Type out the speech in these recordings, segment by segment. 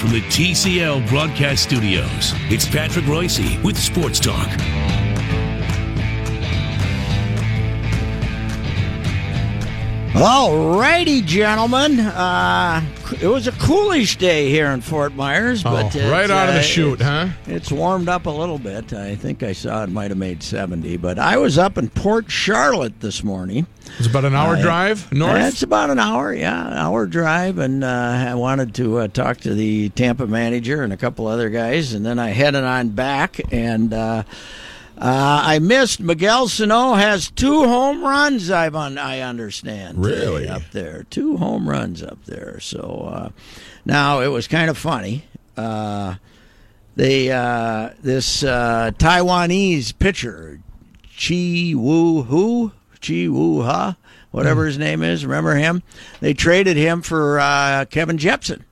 from the TCL broadcast studios, it's Patrick Royce with Sports Talk. All righty, gentlemen. Uh, it was coolish day here in Fort Myers, but Oh, right out of the uh, chute, it's- huh? It's warmed up a little bit. I think I saw it might have made 70, but I was up in Port Charlotte this morning. It's about an hour Uh, drive north. It's about an hour, yeah, an hour drive, and uh, I wanted to uh, talk to the Tampa manager and a couple other guys, and then I headed on back, and uh, I missed Miguel Sano has two home runs. I've un- I understand Really? up there, two home runs up there. So uh, now it was kind of funny. Uh, they uh, this uh, Taiwanese pitcher Chi Woo Hu, Chi Woo Ha, whatever his name is. Remember him? They traded him for uh, Kevin Jepsen.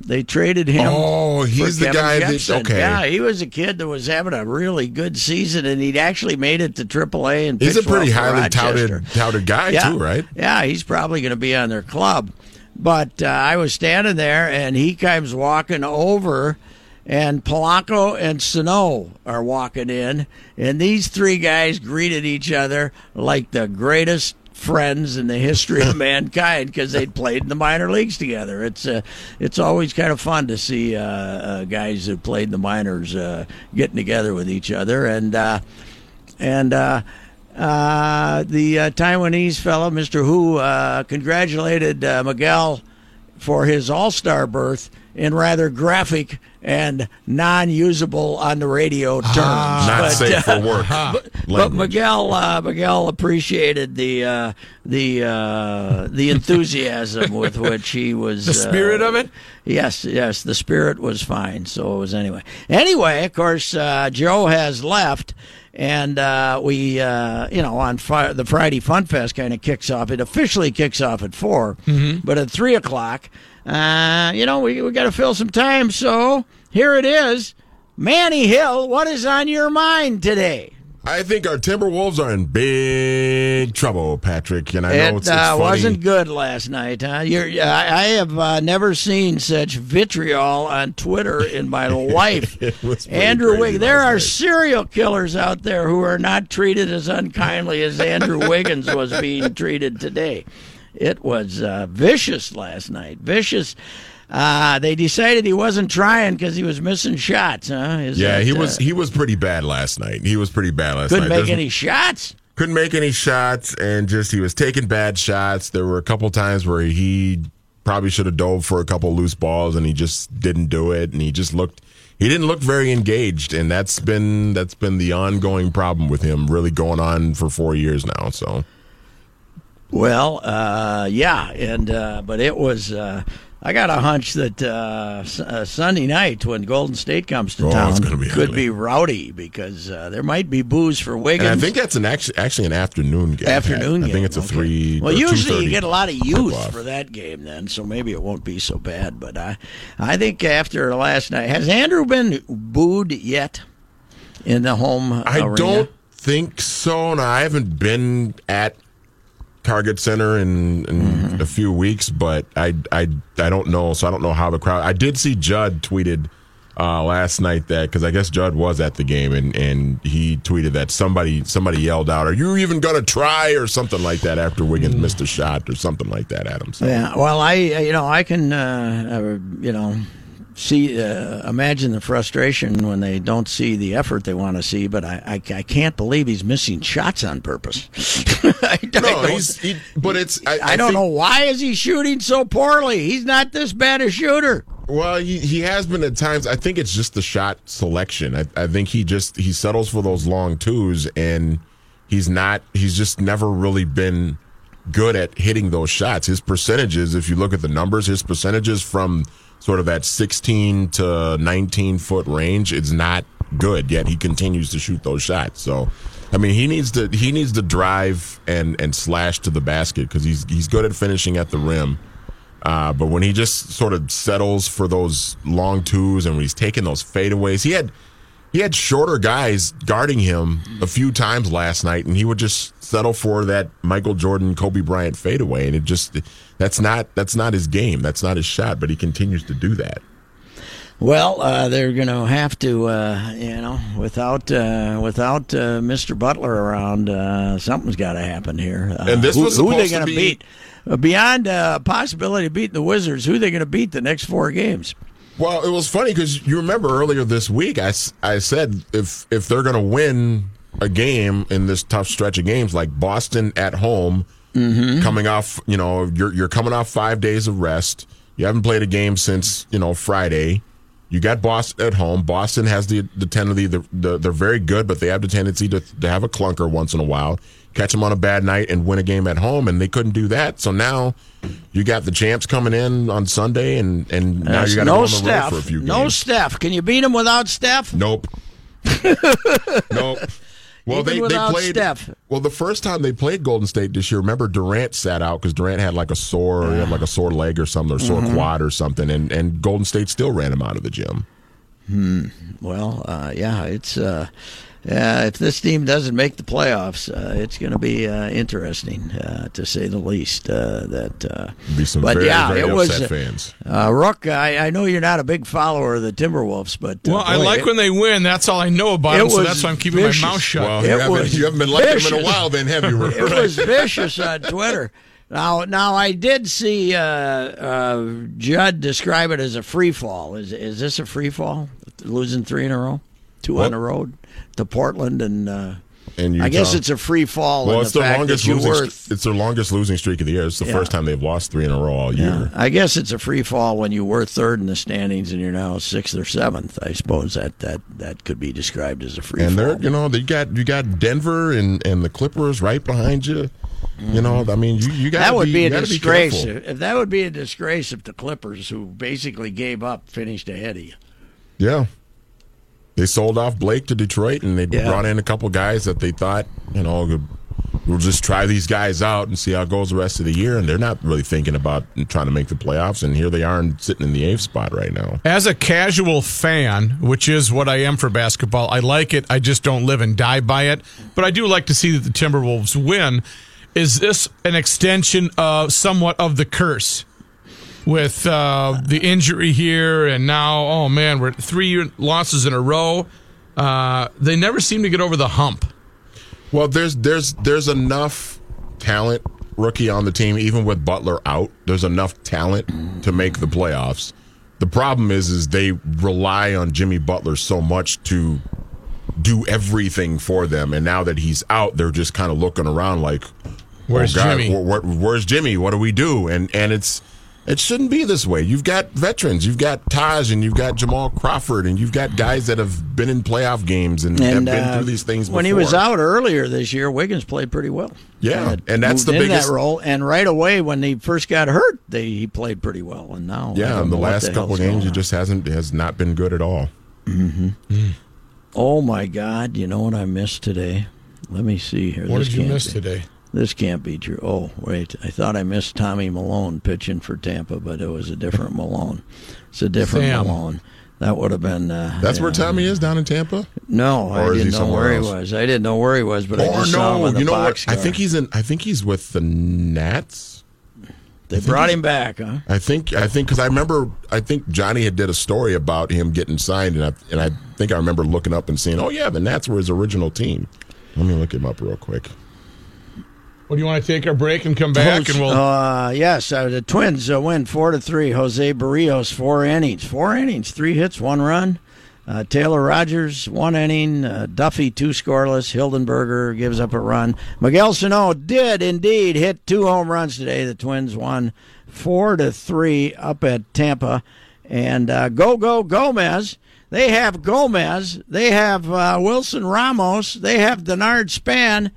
They traded him. Oh, he's the Kevin guy that- okay. Yeah, he was a kid that was having a really good season, and he'd actually made it to AAA. And He's a pretty highly touted touted guy Yeah. too, right? Yeah, he's probably going to be on their club. But uh, I was standing there, and he comes walking over, and Polanco and Sano are walking in, and these three guys greeted each other like the greatest friends in the history of mankind because they'd played in the minor leagues together. It's uh, it's always kind of fun to see uh, uh, guys who played in the minors uh, getting together with each other, and uh, and uh, uh, the uh, Taiwanese fellow, Mr. Hu, uh, congratulated uh, Miguel for his All Star berth in rather graphic and non-usable on the radio terms. Not But, safe uh, for work. but language. Miguel uh, Miguel appreciated the uh, the uh, the enthusiasm with which he was The spirit uh, of it? Yes, yes, the spirit was fine. So it was anyway. Anyway, of course, uh, Joe has left, and uh, we, uh, you know, on the Friday Fun Fest kind of kicks off. It officially kicks off at 4 but at three o'clock, uh, you know, we we got to fill some time. So here it is, Manny Hill. What is on your mind today? I think our Timberwolves are in big trouble, Patrick. And I know It it's, it's uh, wasn't good last night, huh? You're, I I have uh, never seen such vitriol on Twitter in my life. It was pretty Andrew Wiggins. There are night. serial killers out there who are not treated as unkindly as Andrew Wiggins was being treated today. It was uh, vicious last night. Vicious. Uh, they decided he wasn't trying because he was missing shots, huh? Is Yeah, that, he was uh, he was pretty bad last night. He was pretty bad last night. couldn't make There's- any shots. couldn't make any shots and just he was taking bad shots. There were a couple times where he probably should have dove for a couple loose balls and he just didn't do it and he just looked he didn't look very engaged and that's been that's been the ongoing problem with him really going on for 4 years now. So Well, uh, yeah, and uh, but it was. Uh, I got a hunch that uh, S- uh, Sunday night when Golden State comes to Oh, town be could be rowdy because uh, there might be booze for Wiggins. and I think that's an actually actually an afternoon game. afternoon I game. think it's a okay. 3 Well, usually you get a lot of youth for that game then, so maybe it won't be so bad. But I, I think after last night, has Andrew been booed yet in the home I arena? don't think so. No, I haven't been at Target Center in, in Mm-hmm. a few weeks, but I, I I don't know. So I don't know how the crowd. I did see Judd tweeted uh, last night that because I guess Judd was at the game and, and he tweeted that somebody somebody yelled out, "Are you even gonna try?" or something like that after Wiggins Mm. missed a shot or something like that. Adam. So. Yeah, well, I you know I can uh, you know see uh, imagine the frustration when they don't see the effort they want to see, but I, I I can't believe he's missing shots on purpose. I, No, don't- he's he, but it's I, I, don't think- know why is he shooting so poorly. He's not this bad a shooter. Well, he, he has been at times. I think it's just the shot selection. I, I think he just he settles for those long twos, and he's not. He's just never really been good at hitting those shots. His percentages, if you look at the numbers, his percentages from sort of that 16 to 19 foot range, it's not good. Yet he continues to shoot those shots. So, I mean, he needs to he needs to drive and and slash to the basket because he's he's good at finishing at the rim. Uh, but when he just sort of settles for those long twos and when he's taking those fadeaways, he had he had shorter guys guarding him a few times last night, and he would just settle for that Michael Jordan, Kobe Bryant fadeaway, and it just that's not that's not his game, that's not his shot, but he continues to do that. Well, uh, they're going to have to, uh, you know, without uh, without uh, Mr. Butler around, uh, something's got to happen here. Uh, And this who, was who are they gonna be- beat? Beyond uh, possibility of beating the Wizards, who are they going to beat the next four games? Well, it was funny because you remember earlier this week, I, I said if if they're going to win a game in this tough stretch of games, like Boston at home, Mm-hmm. coming off, you know, you're you're coming off five days of rest. You haven't played a game since you know Friday. You got Boston at home. Boston has the the tendency the, the, they're very good, but they have the tendency to, to have a clunker once in a while. Catch them on a bad night and win a game at home, and they couldn't do that. So now you got the champs coming in on Sunday, and and now you got to no go on the road for a few no games. Steph. Can you beat them without Steph? Nope. nope. Well, they, they played. Steph. Well, the first time they played Golden State this year, remember Durant sat out because Durant had like a sore, or he had like a sore leg or something, or sore Mm-hmm. quad or something, and and Golden State still ran him out of the gym. Hmm. Well, uh, yeah, it's uh, uh, if this team doesn't make the playoffs, uh, it's going to be uh, interesting uh, to say the least. Uh, that, uh, Be some but very, yeah, very it upset was fans. uh, Rook. I, I know you're not a big follower of the Timberwolves, but uh, Well, I like it- when they win. That's all I know about them, so that's why I'm keeping vicious. my mouth shut. Well, you haven't, you haven't been like them in a while, then have you? It was vicious on Twitter. Now, now I did see uh, uh, Judd describe it as a free fall. Is is this a free fall? Losing three in a row, two What? on the road to Portland, and uh, And I guess it's a free fall. well, it's the their longest losing. st- it's their longest losing streak of the year. It's the Yeah. first time they've lost three in a row all year. I guess it's a free fall when you were third in the standings and you're now sixth or seventh. I suppose that that, that could be described as a free And fall. they're, you know, you got you got Denver and, and the Clippers right behind you. You know, I mean, you, you got that would be, be a disgrace. careful. if that would be a disgrace if the Clippers, who basically gave up, finished ahead of you. Yeah. They sold off Blake to Detroit and they Yeah. brought in a couple guys that they thought, you know, we'll just try these guys out and see how it goes the rest of the year. And they're not really thinking about trying to make the playoffs. And here they are and sitting in the eighth spot right now. As a casual fan, which is what I am for basketball, I like it. I just don't live and die by it. But I do like to see that the Timberwolves win. Is this an extension of somewhat of the curse with uh, the injury here and now? Oh man, we're three losses in a row. Uh, they never seem to get over the hump. Well, there's there's there's enough talent rookie on the team, even with Butler out. There's enough talent to make the playoffs. The problem is, is they rely on Jimmy Butler so much to do everything for them, and now that he's out, they're just kind of looking around like, Where's oh, God, Jimmy? wh- wh- where's Jimmy? What do we do? And and it's it shouldn't be this way. You've got veterans, you've got Taj, and you've got Jamal Crawford, and you've got guys that have been in playoff games and, have been uh, through these things. when he was out earlier this year, Wiggins played pretty well. Yeah, Kinda and that's the biggest- that role. And right away, when he first got hurt, they, he played pretty well. And now, Yeah, in the last the couple hell's games, he just hasn't has not been good at all. Oh my God! You know what I missed today? Let me see here. What This did you miss be- today? This can't be true. Oh wait, I thought I missed Tommy Milone pitching for Tampa, but it was a different Malone. It's a different Sam. Malone. That would have been. Uh, That's where yeah. Tommy is down in Tampa. No, I Or is didn't know where else? he was. I didn't know where he was, but I Or just saw him no, in the you know what? box I think he's in. I think he's with the Nats. They brought him back, huh? I think. I think because I remember. I think Johnny had did a story about him getting signed, and I and I think I remember looking up and seeing. Oh yeah, the Nats were his original team. Let me look him up real quick. What do you want to take our break and come back and we'll Uh, yes, uh, the Twins uh, win four to three. Jose Berrios four innings, four innings, three hits, one run. Uh, Taylor Rogers one inning. Uh, Duffy two scoreless. Hildenberger gives up a run. Miguel Sano did indeed hit two home runs today. The Twins won four to three up at Tampa, and uh, go go Gomez. They have Gomez. They have uh, Wilson Ramos. They have Denard Span.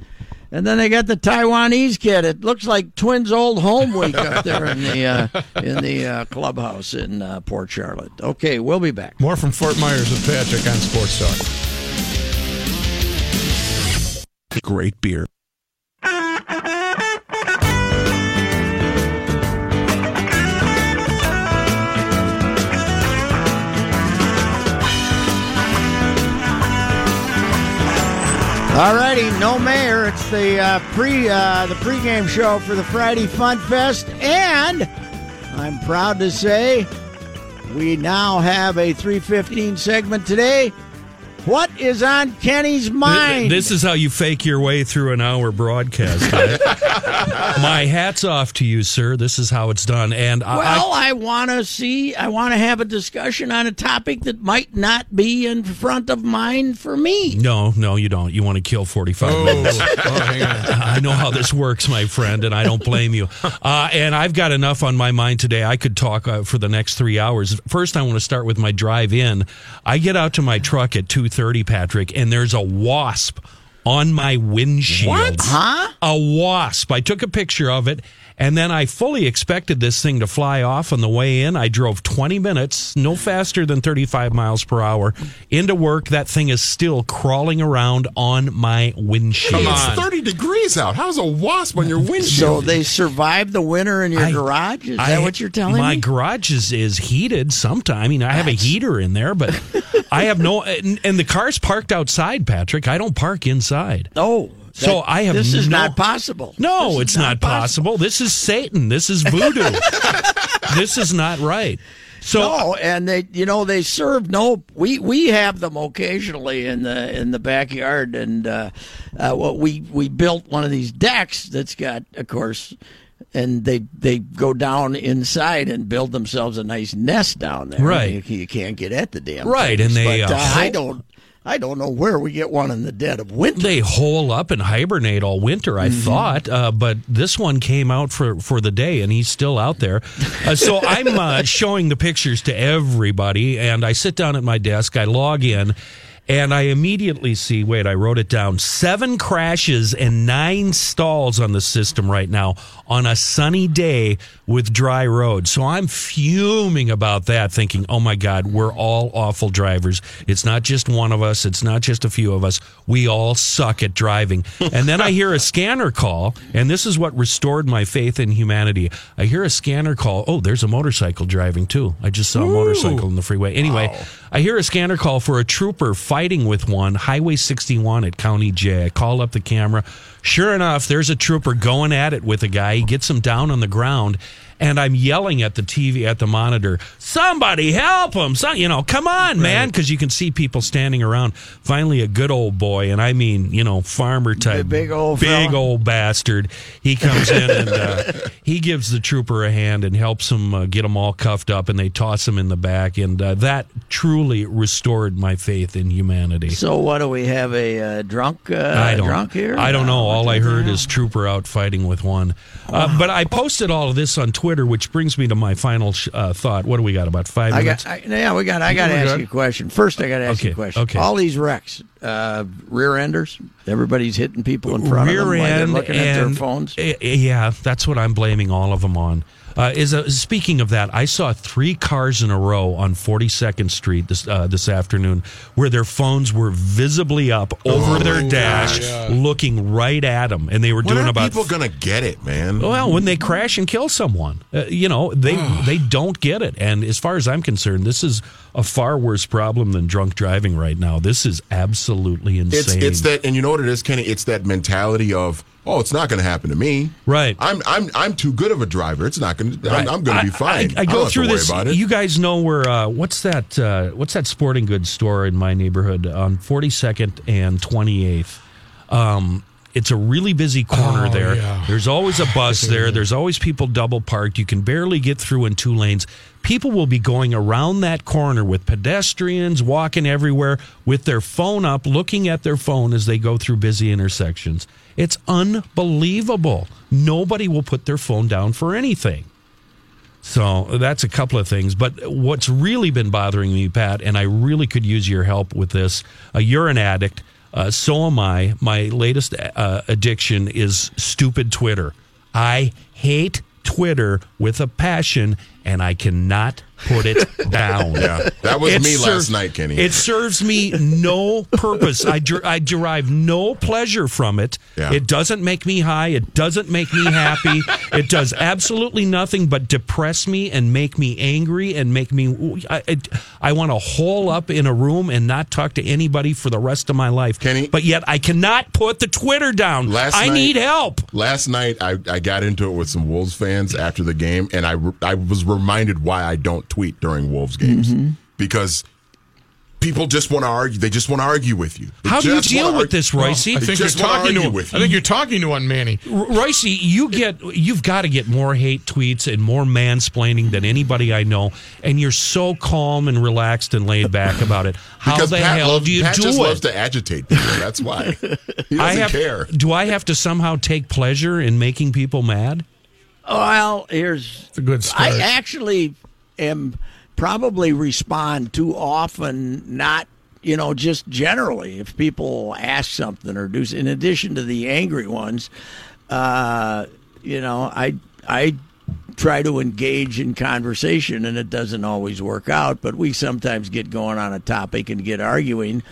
And then they got the Taiwanese kid. It looks like Twins' old home week up there in the uh, in the uh, clubhouse in uh, Port Charlotte. Okay, we'll be back. more from Fort Myers with Patrick on Sports Talk. Great beer. All righty, no mayor. It's the uh, pre uh, the pregame show for the Friday Fun Fest, and I'm proud to say We now have a 315 segment today. What is on Kenny's mind? This is how you fake your way through an hour broadcast. right? My hat's off to you, sir. This is how it's done. And I- well, I, want to see, I want to have a discussion on a topic that might not be in front of mind for me. no, no, you don't. You want to kill forty-five Oh, minutes. oh. I know how this works, my friend, and I don't blame you. Uh, and I've got enough on my mind today. I could talk uh, for the next three hours. First, I want to start with my drive in. I get out to my truck at two thirty, Patrick, and there's a wasp on my windshield. What? Huh? A wasp. I took a picture of it. And then I fully expected this thing to fly off on the way in. I drove 20 minutes, no faster than 35 miles per hour, into work. That thing is still crawling around on my windshield. Come It's on. 30 degrees out. How's a wasp on your windshield? So they survived the winter in your I- garage? Is I- that what you're telling my me? My garage is, is heated sometime. I mean, I have a heater in there, but I have no. And, and the car's parked outside, Patrick. I don't park inside. oh. So I have This is no- not possible. No, This it's not, possible. This is Satan. This is voodoo. this is not right. So No, and they, you know, they serve no. We we have them occasionally in the in the backyard, and uh, uh, well, we we built one of these decks that's got, of course, and they they go down inside and build themselves a nice nest down there. Right. you, you can't get at the damn Right, things, and they, But, uh, uh, I don't. I don't know where we get one in the dead of winter. they hole up and hibernate all winter. I thought, uh, but this one came out for for the day, and he's still out there. Uh, so I'm uh, showing the pictures to everybody, and I sit down at my desk. I log in. And I immediately see, wait, I wrote it down. Seven crashes and nine stalls on the system right now on a sunny day with dry roads. So I'm fuming about that, thinking, oh my God, we're all awful drivers. It's not just one of us, it's not just a few of us. We all suck at driving. And then I hear a scanner call, and this is what restored my faith in humanity. I hear a scanner call. Oh, there's a motorcycle driving too. I just saw a motorcycle in the freeway. Anyway, I hear a scanner call for a trooper fighting with one, Highway 61 at County J. I call up the camera. Sure enough, there's a trooper going at it with a guy. He gets him down on the ground. And I'm yelling at the TV at the monitor, somebody help him! Some, you know, come on, man, because you can see people standing around. Finally, a good old boy, and I mean, you know, farmer type, big old big fella. old bastard. He comes in and uh, he gives the trooper a hand and helps him uh, get them all cuffed up, and they toss him in the back, and uh, that truly restored my faith in humanity. So what do we have a uh, drunk? Uh, I don't. drunk here? I don't know. All I heard is Trooper out fighting with one. Uh, but I posted all of this on Twitter, which brings me to my final sh- uh, thought. What do we got? About five I minutes. got, I, yeah, we got. I got to ask good. you a question. First, I got to ask you a question. okay. All these wrecks, uh, rear enders. Everybody's hitting people in front of them while they're looking at their phones. eh, eh, yeah, that's what I'm blaming all of them on. Uh, is uh, speaking of that, I saw three cars in a row on 42nd Street this uh, this afternoon, where their phones were visibly up over their dash, looking right at them, and they were when doing are about people going to get it, man? Well, when they crash and kill someone, uh, you know they they don't get it. And as far as I'm concerned, this is a far worse problem than drunk driving right now. This is absolutely It's insane. it's that, and you know what it is, Kenny. It's that mentality of, oh, it's not going to happen to me. Right. I'm I'm I'm too good of a driver. It's not going to. I'm, going to be fine. I, I don't go through this. You guys know where? Uh, what's that? Uh, what's that sporting goods store in my neighborhood on 42nd and 28th? Um, it's a really busy corner Oh, there. yeah. There's always a bus there. There's always people double parked. You can barely get through in two lanes. People will be going around that corner with pedestrians walking everywhere with their phone up, looking at their phone as they go through busy intersections. It's unbelievable. Nobody will put their phone down for anything. So that's a couple of things. But what's really been bothering me, Pat, and I really could use your help with this. Uh, you're an addict. Uh, so am I. My latest uh, addiction is stupid Twitter. I hate Twitter with a passion, and I cannot put it down. Yeah, that was It me ser- last night, Kenny. It serves me no purpose. I, der- I derive no pleasure from it. Yeah. It doesn't make me high. It doesn't make me happy. it does absolutely nothing but depress me and make me angry and make me. I, I, I want to hole up in a room and not talk to anybody for the rest of my life. Kenny? But yet I cannot put the Twitter down. Last I night- need help. Last night, I, I got into it with some Wolves fans after the game, and I, I was reminded why I don't tweet during Wolves games Mm-hmm. because people just want to argue. They just want to argue with you. They How do you deal with argue- this, Royce? They I think you're talking to argue him. with I think you're talking to one, Manny. R- Royce, you get you've got to get more hate tweets and more mansplaining than anybody I know, and you're so calm and relaxed and laid back about it. How because the Pat hell loves, do you Pat do just it? loves to agitate people. That's why he doesn't I have, care. Do I have to somehow take pleasure in making people mad? Well, here's It's a good start. I actually am probably respond too often, not you know, just generally if people ask something or do. In addition to the angry ones, uh, you know, I I try to engage in conversation, and it doesn't always work out. But we sometimes get going on a topic and get arguing.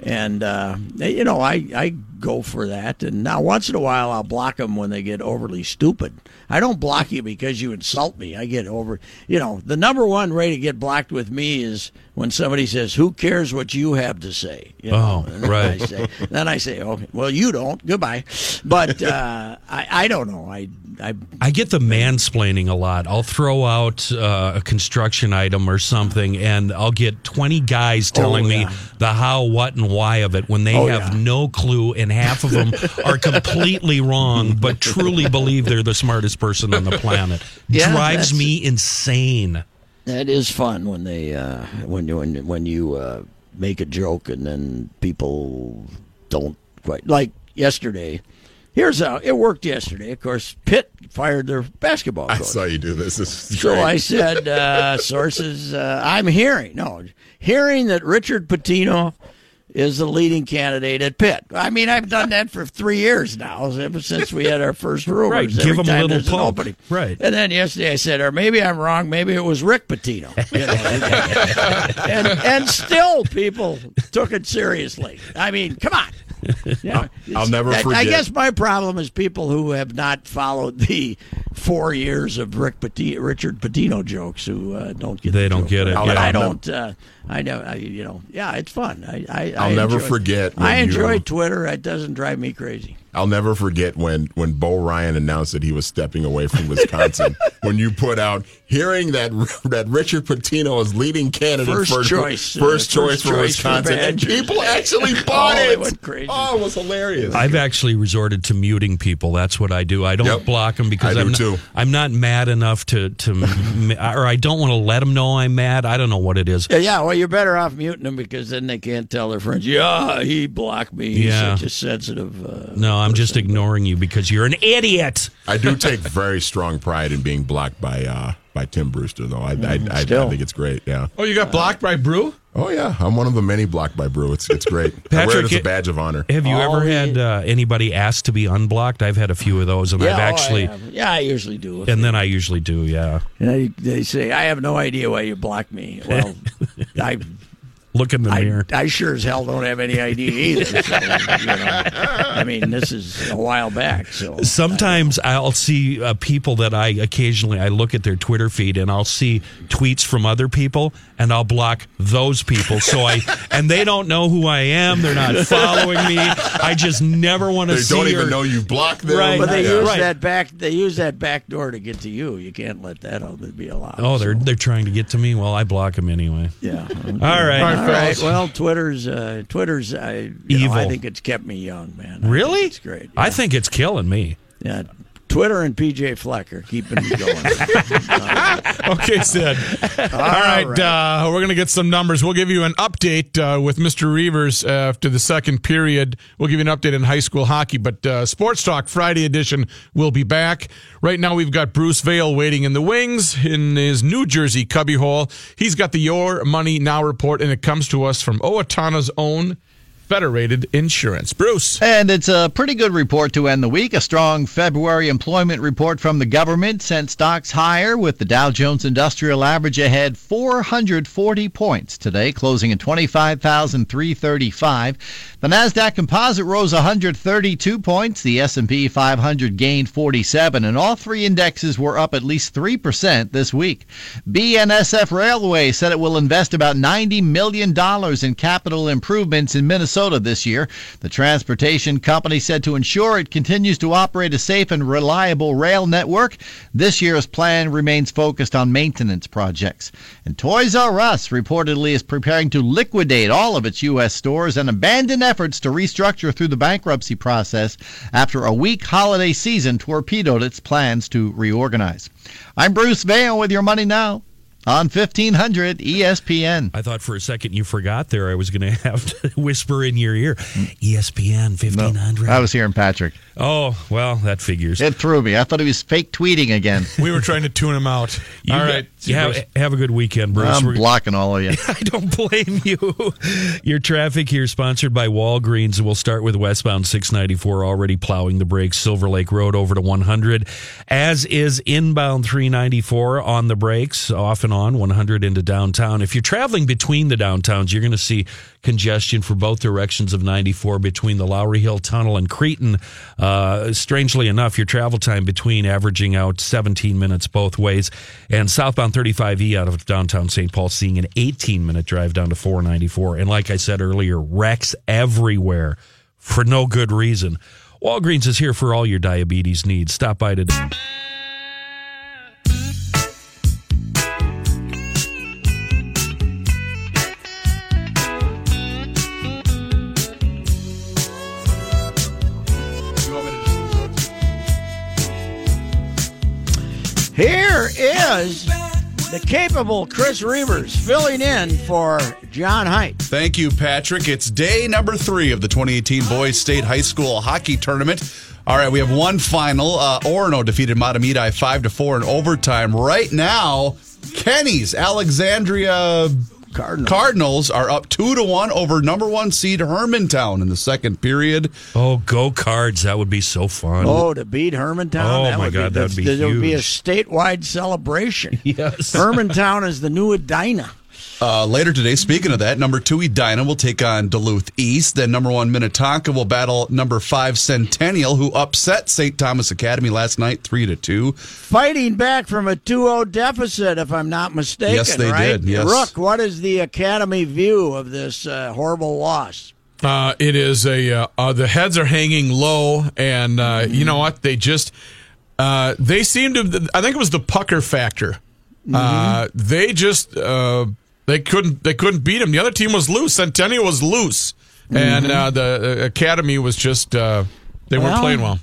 And uh, you know, I, I go for that. And now, once in a while, I'll block them when they get overly stupid. I don't block you because you insult me. I get over. You know, the number one way to get blocked with me is when somebody says, "Who cares what you have to say?" You know? Oh, And then right. I say, then I say, "Okay, well, you don't. Goodbye." But uh, I I don't know. I I I get the mansplaining a lot. I'll throw out uh, a construction item or something, and I'll get 20 guys telling Oh, yeah. me the how, what, and why of it when they Oh, have yeah. no clue, and half of them are completely wrong, but truly believe they're the smartest person on the planet. Yeah, Drives me insane. That is fun when they uh, when you when when you uh, make a joke and then people don't quite like yesterday. Here's how it worked yesterday. Of course, Pitt fired their basketball I saw you do this. this So. I said, uh, sources, uh, I'm hearing, no, hearing that Richard Pitino is the leading candidate at Pitt. I mean, I've done that for three years now, ever since we had our first rumors. Right, Every give 'em a time little there's an opening. Right. And then yesterday I said, or maybe I'm wrong, maybe it was Rick Pitino. You know, and, and still people took it seriously. I mean, come on. Yeah, I'll never I- I guess my problem is people who have not followed the four years of Rick Pati- Richard Pitino jokes who uh, don't get. They the don't joke. get it, But yeah. I don't. Uh, I know. I, you know. Yeah, it's fun. I. I I'll I never enjoy- forget when I enjoy you- Twitter. It doesn't drive me crazy. I'll never forget when when Bo Ryan announced that he was stepping away from Wisconsin. when you put out hearing that that Richard Pitino is leading candidate First for choice, uh, first first choice for choice for Wisconsin, and people actually bought Oh, it. went crazy. Oh, it was hilarious. I've actually resorted to muting people. That's what I do. I don't Yep. block them because I do am too. Not, I'm not mad enough to to, or I don't want to let them know I'm mad. I don't know what it is. Yeah, yeah. Well, you're better off muting them because then they can't tell their friends. Yeah, he blocked me. He's Yeah. such a sensitive. Uh, No, I'm just ignoring you because you're an idiot. I do take very strong pride in being blocked by uh, by Tim Brewster, though. I I, I, I think it's great. Yeah. oh, you got blocked by Brew? Oh yeah, I'm one of the many blocked by Brew. It's it's great. I wear Patrick, it as a badge of honor. Have you Oh, ever yeah. had uh, anybody ask to be unblocked? I've had a few of those, and yeah, I've oh, I actually, yeah, I usually do. and then I usually do. Yeah, And I, they say, I have no idea why you blocked me. Well, I, look in the I, mirror. I sure as hell don't have any idea either. So, you know, I mean, this is a while back. So Sometimes I'll see uh, people that I occasionally I look at their Twitter feed and I'll see tweets from other people and I'll block those people. So I and they don't know who I am. They're not following me. I just never want to They don't even or- know you blocked them. Right. But they Yeah. use Right. that back. They use that back door to get to you. You can't let that out be allowed. Oh, they're so, they're trying to get to me. Well, I block them anyway. yeah. All right. All All right. Well, Twitter's uh, Twitter's uh, you know, I think it's kept me young, man. I Really? it's great. I think it's killing me. Yeah. Twitter and PJ Flecker keeping me going. Okay, Sid. All right, right. Uh, we're going to get some numbers. We'll give you an update uh, with Mr. Reavers after the second period. We'll give you an update in high school hockey, but uh, Sports Talk Friday edition will be back. Right now, we've got Bruce Vail waiting in the wings in his New Jersey cubbyhole. He's got the Your Money Now report, and it comes to us from Owatonna's own Federated Insurance. Bruce. And it's a pretty good report to end the week. A strong February employment report from the government sent stocks higher with the Dow Jones Industrial Average ahead 440 points today, closing at 25,335. The Nasdaq Composite rose 132 points. The S&P 500 gained 47, and all three indexes were up at least 3% this week. BNSF Railway said it will invest about $90 million in capital improvements in Minnesota Minnesota this year. The transportation company said to ensure it continues to operate a safe and reliable rail network, this year's plan remains focused on maintenance projects. And Toys R Us reportedly is preparing to liquidate all of its U.S. stores and abandon efforts to restructure through the bankruptcy process after a weak holiday season torpedoed its plans to reorganize. I'm Bruce Vail with your money now on 1500 ESPN. I thought for a second you forgot there. I was going to have to whisper in your ear, ESPN 1500. I was hearing Patrick. Oh, well, that figures. It threw me. I thought he was fake tweeting again. We were trying to tune him out. You All got- right. you have, have a good weekend, Bruce. I'm We're- blocking all of you. I don't blame you. Your traffic here sponsored by Walgreens. We'll start with westbound 694 already plowing the brakes Silver Lake Road over to 100, as is inbound 394 on the brakes off and on 100 into downtown. If you're traveling between the downtowns, you're going to see congestion for both directions of 94 between the Lowry Hill Tunnel and Cretin. Uh, strangely enough, your travel time between averaging out 17 minutes both ways. And southbound 35E out of downtown St. Paul seeing an 18 minute drive down to 494. And like I said earlier, wrecks everywhere for no good reason. Walgreens is here for all your diabetes needs. Stop by today. Here is the capable Chris Reavers filling in for John Height. Thank you, Patrick. It's day number three of the 2018 Boys State High School Hockey Tournament. All right, we have one final. Uh, Orono defeated Mahtomedi five to four in overtime. Right now, Kenny's Alexandria Cardinals. Cardinals are up two to one over number one seed Hermantown in the second period. Oh, go cards. That would be so fun. Oh, to beat Hermantown? Oh, that my would God, be, that would be There would be a statewide celebration. Yes. Hermantown is the new Edina. Uh, later today, speaking of that, number two Edina will take on Duluth East. Then number one Minnetonka will battle number five Centennial, who upset St. Thomas Academy last night three to two. Fighting back from a 2-0 deficit, if I'm not mistaken. Yes, they right? did, yes. Rook, what is the Academy view of this uh, horrible loss? Uh, it is a uh, uh, the heads are hanging low, and uh, you know what? They just uh, they seem to. I think it was the pucker factor. Uh, they just uh, they couldn't they couldn't beat him. The other team was loose. Centennial was loose, and uh, the uh, academy was just uh, they weren't playing well.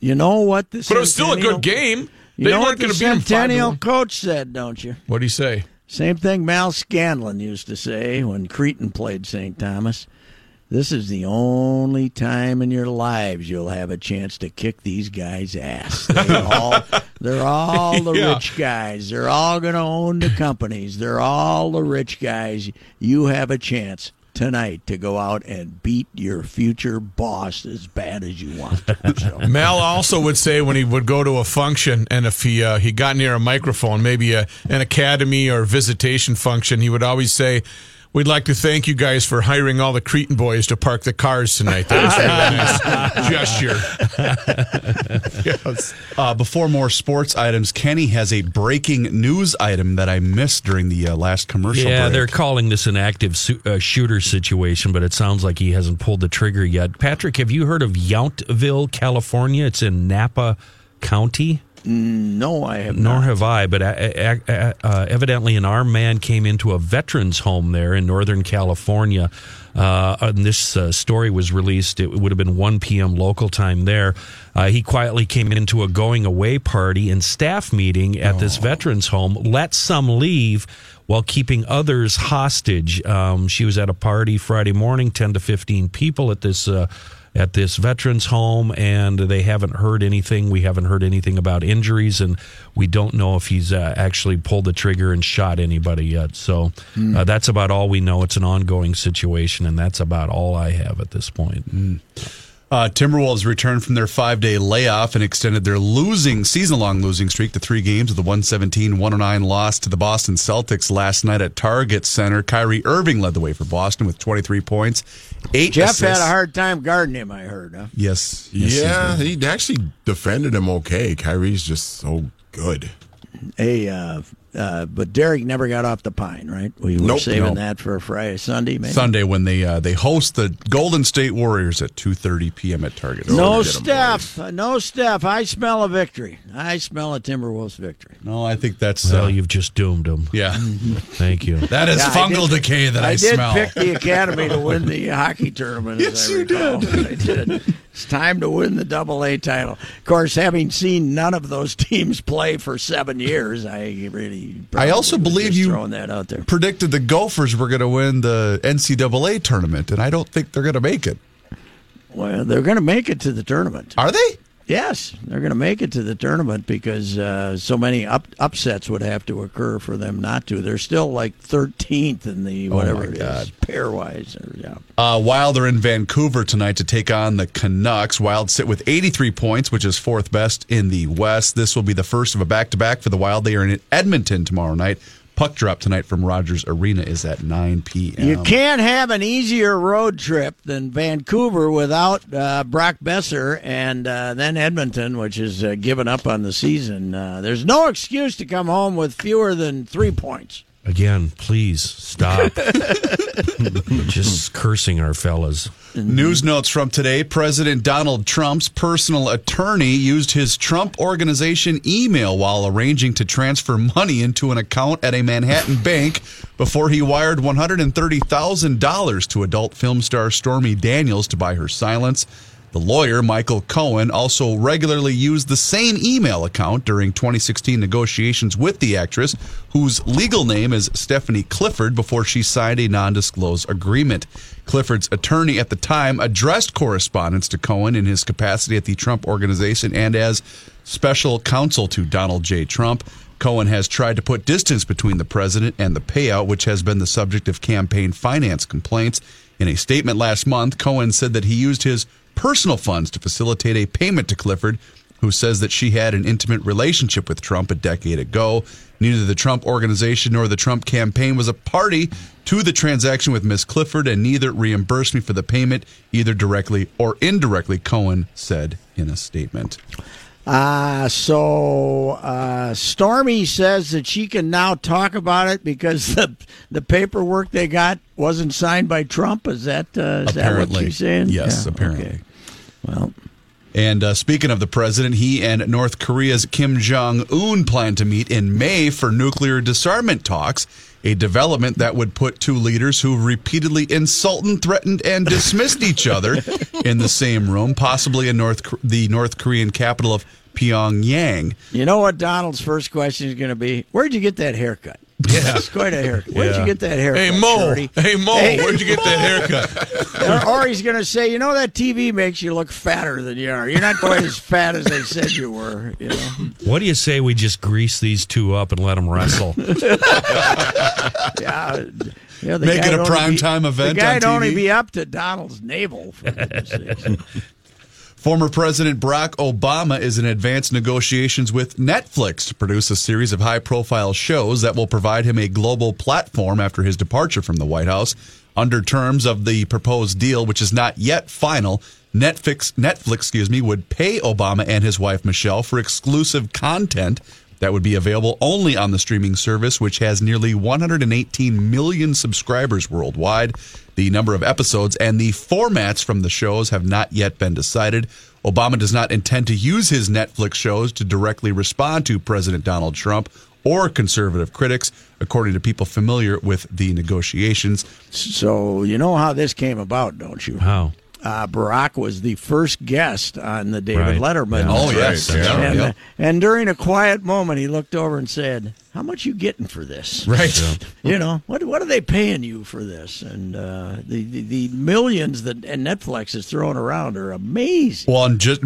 You know what this But it was still a good game. You They know weren't going to beat him. Centennial coach said, don't you? What do you say? Same thing Mal Scanlon used to say when Cretin played St. Thomas. This is the only time in your lives you'll have a chance to kick these guys' ass. They're all, they're all the Yeah. rich guys. They're all going to own the companies. They're all the rich guys. You have a chance tonight to go out and beat your future boss as bad as you want. So, Mel also would say when he would go to a function, and if he uh, he got near a microphone, maybe a, an academy or visitation function, he would always say, "We'd like to thank you guys for hiring all the Cretin boys to park the cars tonight." That was a really nice gesture. yes. Uh, before more sports items, Kenny has a breaking news item that I missed during the uh, last commercial Yeah, break. they're calling this an active su- uh, shooter situation, but it sounds like he hasn't pulled the trigger yet. Patrick, have you heard of Yountville, California? It's in Napa County. No, I have Nor not. have I, but uh, uh, uh, evidently an armed man came into a veterans home there in Northern California. Uh, and this uh, story was released. It would have been 1 p.m. local time there. Uh, he quietly came into a going away party and staff meeting at this veterans home, let some leave while keeping others hostage. Um, she was at a party Friday morning, 10 to 15 people at this. At this veterans home, and they haven't heard anything. We haven't heard anything about injuries, and we don't know if he's uh, actually pulled the trigger and shot anybody yet. So uh, that's about all we know. It's an ongoing situation, and that's about all I have at this point. Uh, Timberwolves returned from their five day layoff and extended their losing season long losing streak to three games with a 117 109 loss to the Boston Celtics last night at Target Center. Kyrie Irving led the way for Boston with 23 points, eight Jeff assists. had a hard time guarding him, I heard. Huh? Yes. yes yeah, did. he actually defended him okay. Kyrie's just so good. Hey, uh, uh, but Derek never got off the pine, right? We were Nope. saving Nope. that for a Friday, Sunday, maybe. Sunday when they uh, they host the Golden State Warriors at 2:30 p.m. at Target. No, Steph. No, Steph. I smell a victory. I smell a Timberwolves victory. No, I think that's Well, uh, you've just doomed them. yeah. Thank you. That is Yeah, fungal did- decay that I, I did smell. pick the Academy to win the hockey tournament. Yes, as I you recall. I did. It's time to win the Double A title. Of course, having seen none of those teams play for seven years, I really. I also believe you- throwing that out there. Predicted the Gophers were going to win the NCAA tournament, and I don't think they're going to make it. Well, they're going to make it to the tournament. Are they? Yes, they're going to make it to the tournament because uh, so many up, upsets would have to occur for them not to. They're still like 13th in the whatever my it is, pairwise. Yeah. Uh, Wild are in Vancouver tonight to take on the Canucks. Wild sit with 83 points, which is fourth best in the West. This will be the first of a back to back for the Wild. They are in Edmonton tomorrow night. Puck drop tonight from Rogers Arena is at 9 p.m. You can't have an easier road trip than Vancouver without uh, Brock Boeser and uh, then Edmonton, which is uh, given up on the season. Uh, there's no excuse to come home with fewer than three points. Again, please stop. just cursing our fellas. News notes from today President Donald Trump's personal attorney used his Trump Organization email while arranging to transfer money into an account at a Manhattan bank before he wired $130,000 to adult film star Stormy Daniels to buy her silence. The lawyer, Michael Cohen, also regularly used the same email account during 2016 negotiations with the actress, whose legal name is Stephanie Clifford, before she signed a non disclose agreement. Clifford's attorney at the time addressed correspondence to Cohen in his capacity at the Trump Organization and as special counsel to Donald J. Trump. Cohen has tried to put distance between the president and the payout, which has been the subject of campaign finance complaints. In a statement last month, Cohen said that he used his personal funds to facilitate a payment to Clifford, who says that she had an intimate relationship with Trump a decade ago. Neither the Trump organization nor the Trump campaign was a party to the transaction with Miss Clifford, and neither reimbursed me for the payment, either directly or indirectly, Cohen said in a statement. Uh, so uh, Stormy says that she can now talk about it because the the paperwork they got wasn't signed by Trump. Is that uh, is that what Apparently. she's saying? Yes, Yeah, apparently. okay. Well, And uh, speaking of the president, he and North Korea's Kim Jong un plan to meet in May for nuclear disarmament talks, a development that would put two leaders who repeatedly insulted, threatened, and dismissed each other in the same room, possibly in North the North Korean capital of Pyongyang. you know what Donald's first question is going to be? Where'd you get that haircut? Yeah, it's quite a haircut. Where'd Yeah. you get that haircut? Hey Mo, Shorty? hey Mo, Hey, where'd you get that haircut? or, or he's going to say, you know, that TV makes you look fatter than you are. You're not quite as fat as they said you were. You know. What do you say we just grease these two up and let them wrestle? Yeah. Yeah, Make it a only primetime be, event The guy'd on only be up to Donald's navel. Former President Barack Obama is in advanced negotiations with Netflix to produce a series of high profile shows that will provide him a global platform after his departure from the White House. Under terms of the proposed deal, which is not yet final, Netflix, Netflix excuse me, would pay Obama and his wife Michelle for exclusive content that would be available only on the streaming service, which has nearly 118 million subscribers worldwide. The number of episodes and the formats from the shows have not yet been decided. Obama does not intend to use his Netflix shows to directly respond to President Donald Trump or conservative critics, according to people familiar with the negotiations. so you know how this came about, don't you? How? Uh, Barack was the first guest on the David Right. Letterman. Yeah. Oh, yes. right, yeah. And, Yep. and during a quiet moment, he looked over and said, "How much you getting for this?" Right. You know what? What are they paying you for this? And uh, the, the the millions that and Netflix is throwing around are amazing. Well, and just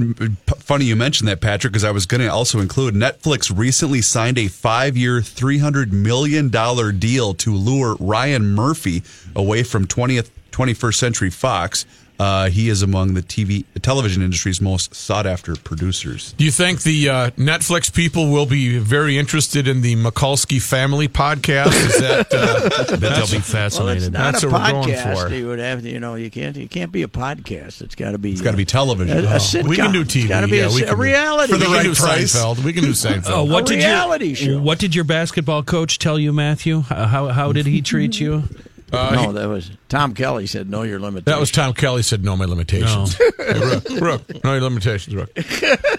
funny you mentioned that, Patrick, because I was going to also include Netflix recently signed a five-year, three hundred million dollar deal to lure Ryan Murphy away from twentieth. 21st Century Fox. Uh, he is among the TV television industry's most sought after producers. Do you think the uh, Netflix people will be very interested in the Mikulski family podcast? Is that uh, Bet they'll be Well, it's fascinated. not That's a what we're going podcast. for. You would have, to, you know, you can't, you can't be a podcast. It's got to be. It's got to be television. a, a sitcom. We can do It's TV, got to be yeah, a, we a can do- reality. For the we right can price. Seinfeld. We can do Seinfeld. Oh, what A did reality your show. What did your basketball coach tell you, Matthew? How how, how did he treat you? No, that was Tom Kelly said, "Know your limitations." That was Tom Kelly said, "Know my limitations." No. Hey, Rook, Rook, know your limitations, Rook.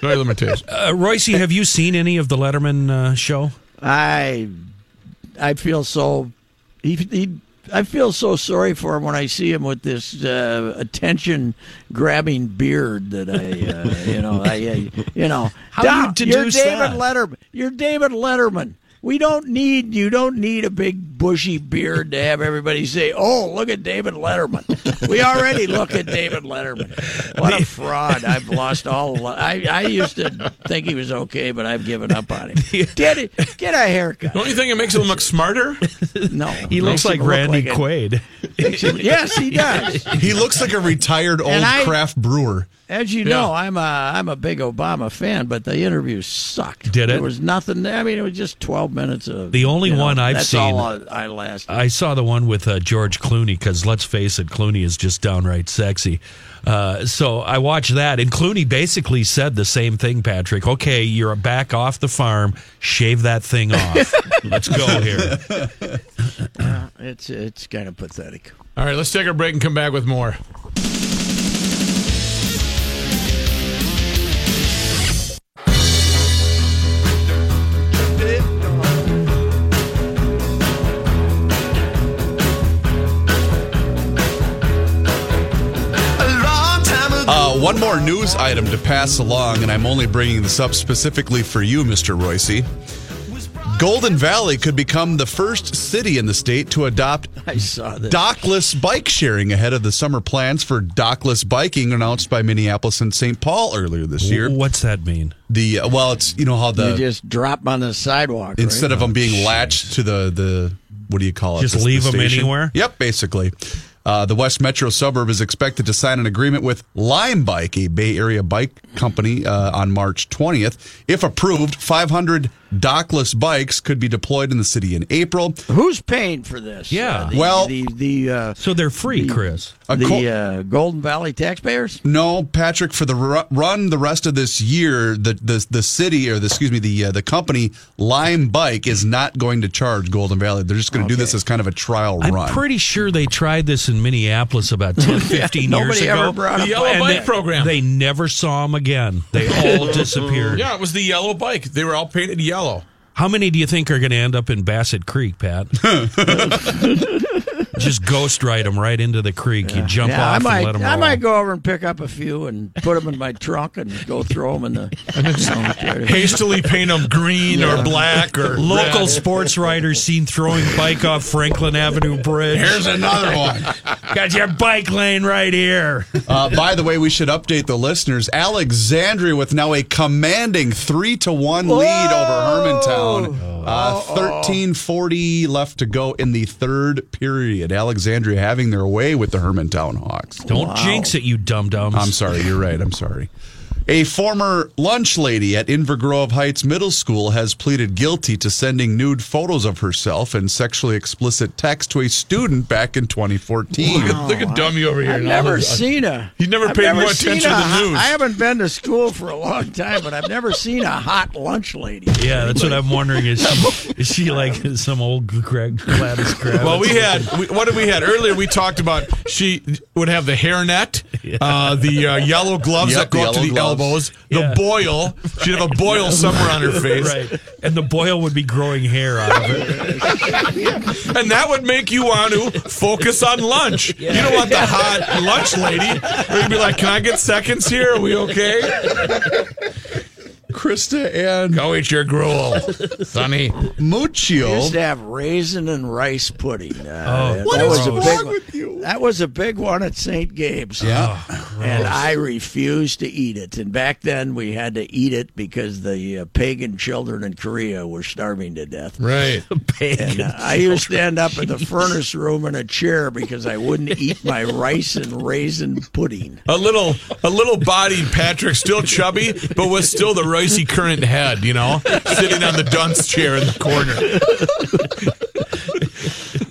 Know your limitations. Uh, Royce, have you seen any of the Letterman uh, show? I, I feel so. He, he, I feel so sorry for him when I see him with this uh, attention-grabbing beard that I, uh, you know, I, I you know, How do you Doc, you're David that? Letterman. You're David Letterman. We don't need you. Don't need a big bushy beard to have everybody say, "Oh, look at David Letterman." We already look at David Letterman. What a fraud! I've lost all. I I used to think he was okay, but I've given up on him. Get it. Get a haircut. Don't you think it makes him look smarter? No, He looks like him look Randy like a- Quaid. yes, he does. He looks like a retired old And I- craft brewer. As you know, I'm a I'm a big Obama fan, but the interview sucked. Did it? There was nothing there. I mean, it was just 12 minutes of. The only you know, one I've that's seen- All I, I lasted. I saw the one with uh, George Clooney because let's face it, Clooney is just downright sexy. Uh, so I watched that, and Clooney basically said the same thing, Patrick. Okay, you're back off the farm. Shave that thing off. let's go here. it's it's kind of pathetic. All right, let's take a break and come back with more. One more news item to pass along, and I'm only bringing this up specifically for you, Mr. Royce. Golden Valley could become the first city in the state to adopt I saw this. dockless bike sharing ahead of the summer plans for dockless biking announced by Minneapolis and St. Paul earlier this year. What's that mean? The uh, well, it's you know how the you the just drop 'em on the sidewalk instead right? of them being latched to the the what do you call it? Just The- the leave 'em station? anywhere? Yep, basically. Uh, the West Metro suburb is expected to sign an agreement with Lime Bike, a Bay Area bike company, uh, on March 20th. If approved, 500 dockless bikes could be deployed in the city in April. Who's paying for this? Yeah. Uh, the, Well- the the uh, So they're free, Chris. The uh, Golden Valley taxpayers. No, Patrick. For the ru- run the rest of this year, the the, the city or the, excuse me the uh, the company Lime Bike is not going to charge Golden Valley. They're just going to do this as kind of a trial I'm run. pretty sure they tried this in Minneapolis about 10, 15 years ago. ever The yellow bike they, program. They never saw them again. They all disappeared. Yeah, it was the yellow bike. They were all painted yellow. Hello. How many do you think are going to end up in Bassett Creek, Pat? Just ghost ride them right into the creek. You jump Yeah, I off might and let them I roll. might go over and pick up a few and put them in my trunk and go throw them in the. Hastily paint them green or black or Local red. sports riders seen throwing bike off Franklin Avenue Bridge. Here's another one. Got your bike lane right here. Uh, by the way, we should update the listeners. Alexandria with now a commanding three to one lead over Hermantown. Uh, Thirteen forty left to go in the third period. Alexandria having their way with the Hermantown Hawks. Don't jinx it, you dum dums. I'm sorry, you're right. I'm sorry. A former lunch lady at Inver Grove Heights Middle School has pleaded guilty to sending nude photos of herself and sexually explicit text to a student back in 2014. Look at, look at dummy over here. I've now. never seen a. He's never I've paid never more attention a to the news. I haven't been to school for a long time, but I've never seen a hot lunch lady. Yeah, that's what I'm wondering. Is she, is she like some old Greg Gladys Kravitz? Well, we had we, what did we had earlier? We talked about she would have the hairnet, uh, the uh, yellow gloves Yep, that go up to the yellow gloves. elbows, the Yeah. boil. She'd have a boil somewhere on her face, right, and the boil would be growing hair out of it. and that would make you want to focus on lunch. You don't want the hot lunch lady. Where you'd be like, "Can I get seconds here? Are we okay?" Krista and Go eat your gruel, Sonny. Muccio. used to have raisin and rice pudding. Uh, Oh, that what was a wrong big with you? That was a big one at St. Gabe's. Yeah. And I refused to eat it. And back then, we had to eat it because the uh, pagan children in Korea were starving to death. Right. And uh, I used to stand up in the furnace room in a chair because I wouldn't eat my rice and raisin pudding. A little, a little bodied Patrick, still chubby, but with still the ricey current head, you know, sitting on the dunce chair in the corner.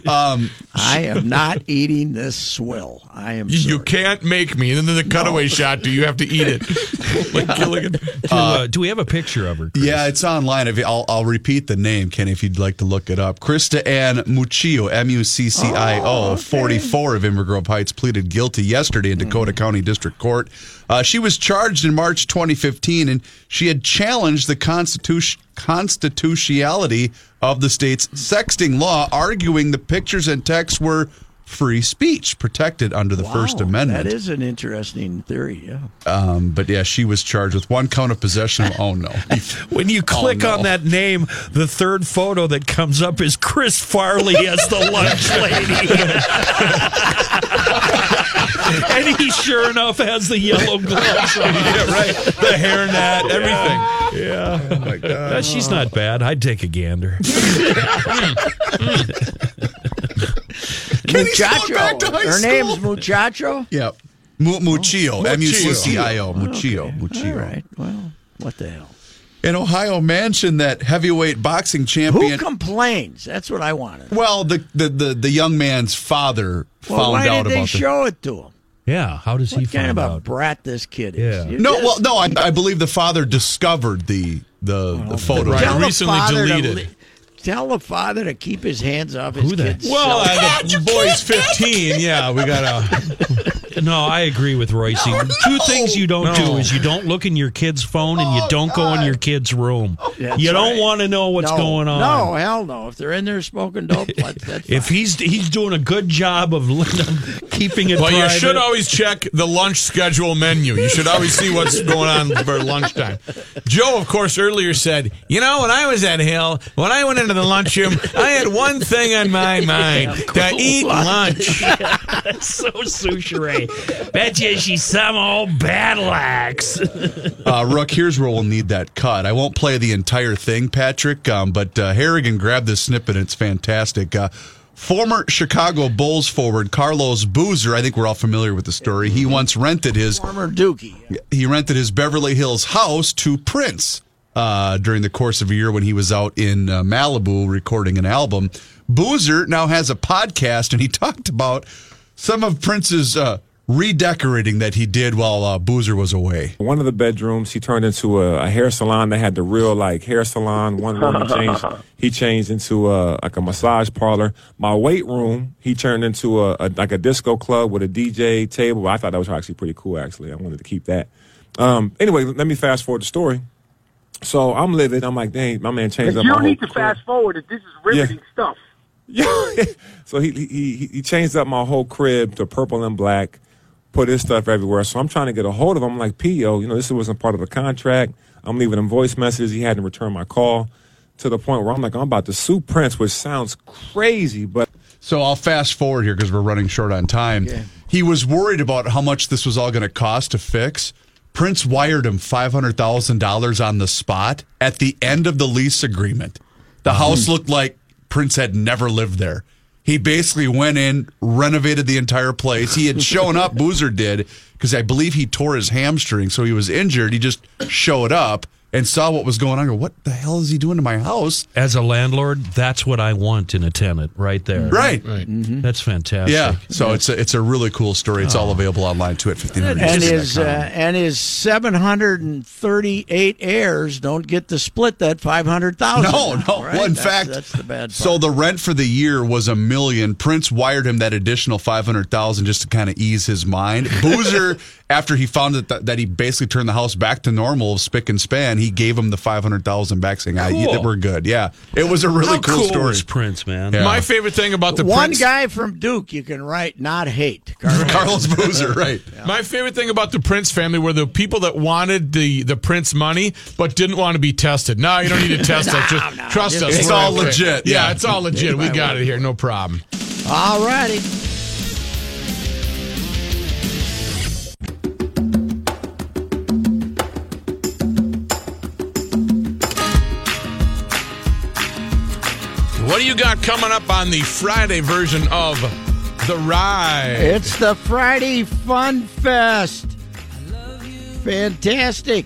I am not eating this swill. I am. You, you sorry. can't make me. And then the cutaway shot, do you have to eat it? like Gilligan. Do, uh, do we have a picture of her? Chris? Yeah, it's online. If I'll, I'll repeat the name, Kenny, if you'd like to look it up. Krista Ann Muccio, M U C C I O, 44 of Inver Grove Heights, pleaded guilty yesterday in Dakota County District Court. Uh, she was charged in March 2015, and she had challenged the constitution, constitutionality of the state's sexting law, arguing the pictures and texts were free speech protected under the First Amendment. That is an interesting theory. Yeah. um, but yeah, she was charged with one count of possession of. Oh no. When you click no. on that name, the third photo that comes up is Chris Farley as the lunch lady. And he sure enough has the yellow gloves on. Yeah, right. The hairnet, everything. Yeah. Oh my God. she's not bad. I'd take a gander. Kenny's back to Muchacho. high Her school. name's Muchacho. Yep. Mu- Muccio. M U C C I O. Muccio. All Muccio. right. Well, what the hell? An Ohio mansion that heavyweight boxing champion. Who complains? That's what I wanted. well, the, the, the, the young man's father Well, found why out did they about the. show it to him? Yeah. How does he What kind find of a brat this kid is? Yeah. You No, just well, no, I, I believe the father discovered the the, oh, the photo. Right. recently father to deleted. Li- Tell the father to keep his hands off his Who the- kids. Well, uh, the boy's 15. Yeah, we got to. No, I agree with Royce. Two things you don't do is you don't look in your kid's phone and you don't go in your kid's room. That's you don't right. want to know what's no, going on. No, hell no. If they're in there smoking dope, that- that's If fine. he's he's doing a good job of keeping it Well, you private. should always check the lunch schedule menu. You should always see what's going on for lunchtime. Joe, of course, earlier said, you know, when I was at Hill, when I went into the lunchroom, I had one thing on my mind to eat lunch. so sushi. Bet you she's some old battle axe. Uh, Rook, here's where we'll need that cut. I won't play the entire thing, Patrick, um, but uh, Harrigan grabbed this snippet. It's fantastic. Uh, former Chicago Bulls forward Carlos Boozer, I think we're all familiar with the story. He once rented his former Dookie. he rented his Beverly Hills house to Prince uh, during the course of a year when he was out in uh, Malibu recording an album. Boozer now has a podcast, and he talked about some of Prince's uh, redecorating that he did while uh, Boozer was away. One of the bedrooms he turned into a, a hair salon. They had the real like hair salon. One room he changed he changed into a like a massage parlor. My weight room he turned into a, a like a disco club with a DJ table. I thought that was actually pretty cool. Actually, I wanted to keep that. Um, anyway, let me fast forward the story. So I'm livid. I'm like, dang, my man changed You up my crib. You don't whole need to crib. fast forward it. This is riveting stuff. Yeah. so he, he he he changed up my whole crib to purple and black, put his stuff everywhere. So I'm trying to get a hold of him. I'm like, P.O., you know, this wasn't part of the contract. I'm leaving him voice messages. He hadn't returned my call to the point where I'm like, I'm about to sue Prince, which sounds crazy, but So I'll fast forward here because we're running short on time. Yeah. He was worried about how much this was all going to cost to fix. Prince wired him $500,000 on the spot at the end of the lease agreement. The mm-hmm. house looked like Prince had never lived there. He basically went in, renovated the entire place. He had shown up, Boozer did, because I believe he tore his hamstring, so he was injured. He just showed up and saw what was going on. I Go, what the hell is he doing to my house? As a landlord, that's what I want in a tenant, right there. Right. Right. That's fantastic. Yeah, so it's a, it's a really cool story. It's all available online too at fifteen hundred. And his uh, and his seven hundred and thirty eight heirs don't get to split that five hundred thousand. no, no. Well, in that's, fact, that's the bad part. So the rent for the year was a million. Prince wired him that additional five hundred thousand just to kind of ease his mind. Boozer, after he found that that he basically turned the house back to normal, spick and span, he gave him the five hundred thousand back, saying, "Ah, you- Cool. we're good." Yeah, it was a really How cool, cool story. is Prince, man? Yeah. My favorite thing about the one Prince, guy from Duke you can write not hate. Carlos. Carlos Boozer, right? My favorite thing about the Prince family were the people that wanted the, the Prince money but didn't want to be tested. No, you don't need to test us. Just no, trust just us. It's all okay. legit, Yeah, yeah. it's all legit. We got it here. No problem. All righty. What do you got coming up on the Friday version of The Ride? It's the Friday Fun Fest. Fantastic.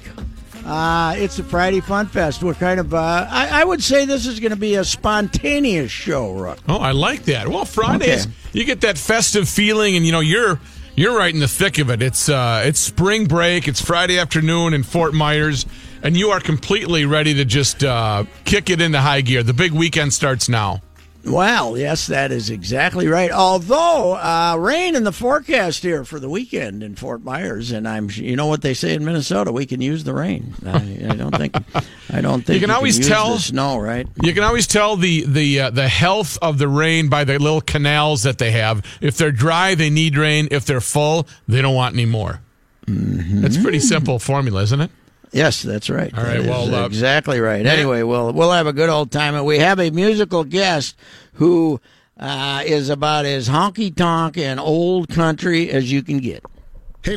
Uh, it's the Friday Fun Fest. We're kind of, uh, I, I would say this is going to be a spontaneous show, Rook. Oh, I like that. Well, Fridays Okay. you get that festive feeling, and you know you're you're right in the thick of it. It's uh, it's spring break. It's Friday afternoon in Fort Myers, and you are completely ready to just uh, kick it into high gear. The big weekend starts now. Well, yes, that is exactly right. Although uh, rain in the forecast here for the weekend in Fort Myers, and I'm, you know what they say in Minnesota, we can use the rain. I, I don't think, I don't think you can always use tell- the snow, right? You can always tell the the uh, the health of the rain by the little canals that they have. If they're dry, they need rain. If they're full, they don't want any more. Mm-hmm. That's a pretty simple formula, isn't it? Yes, that's right. All right, That well, uh, exactly right. Anyway, we'll we'll have a good old time, and we have a musical guest who uh, is about as honky tonk and old country as you can get.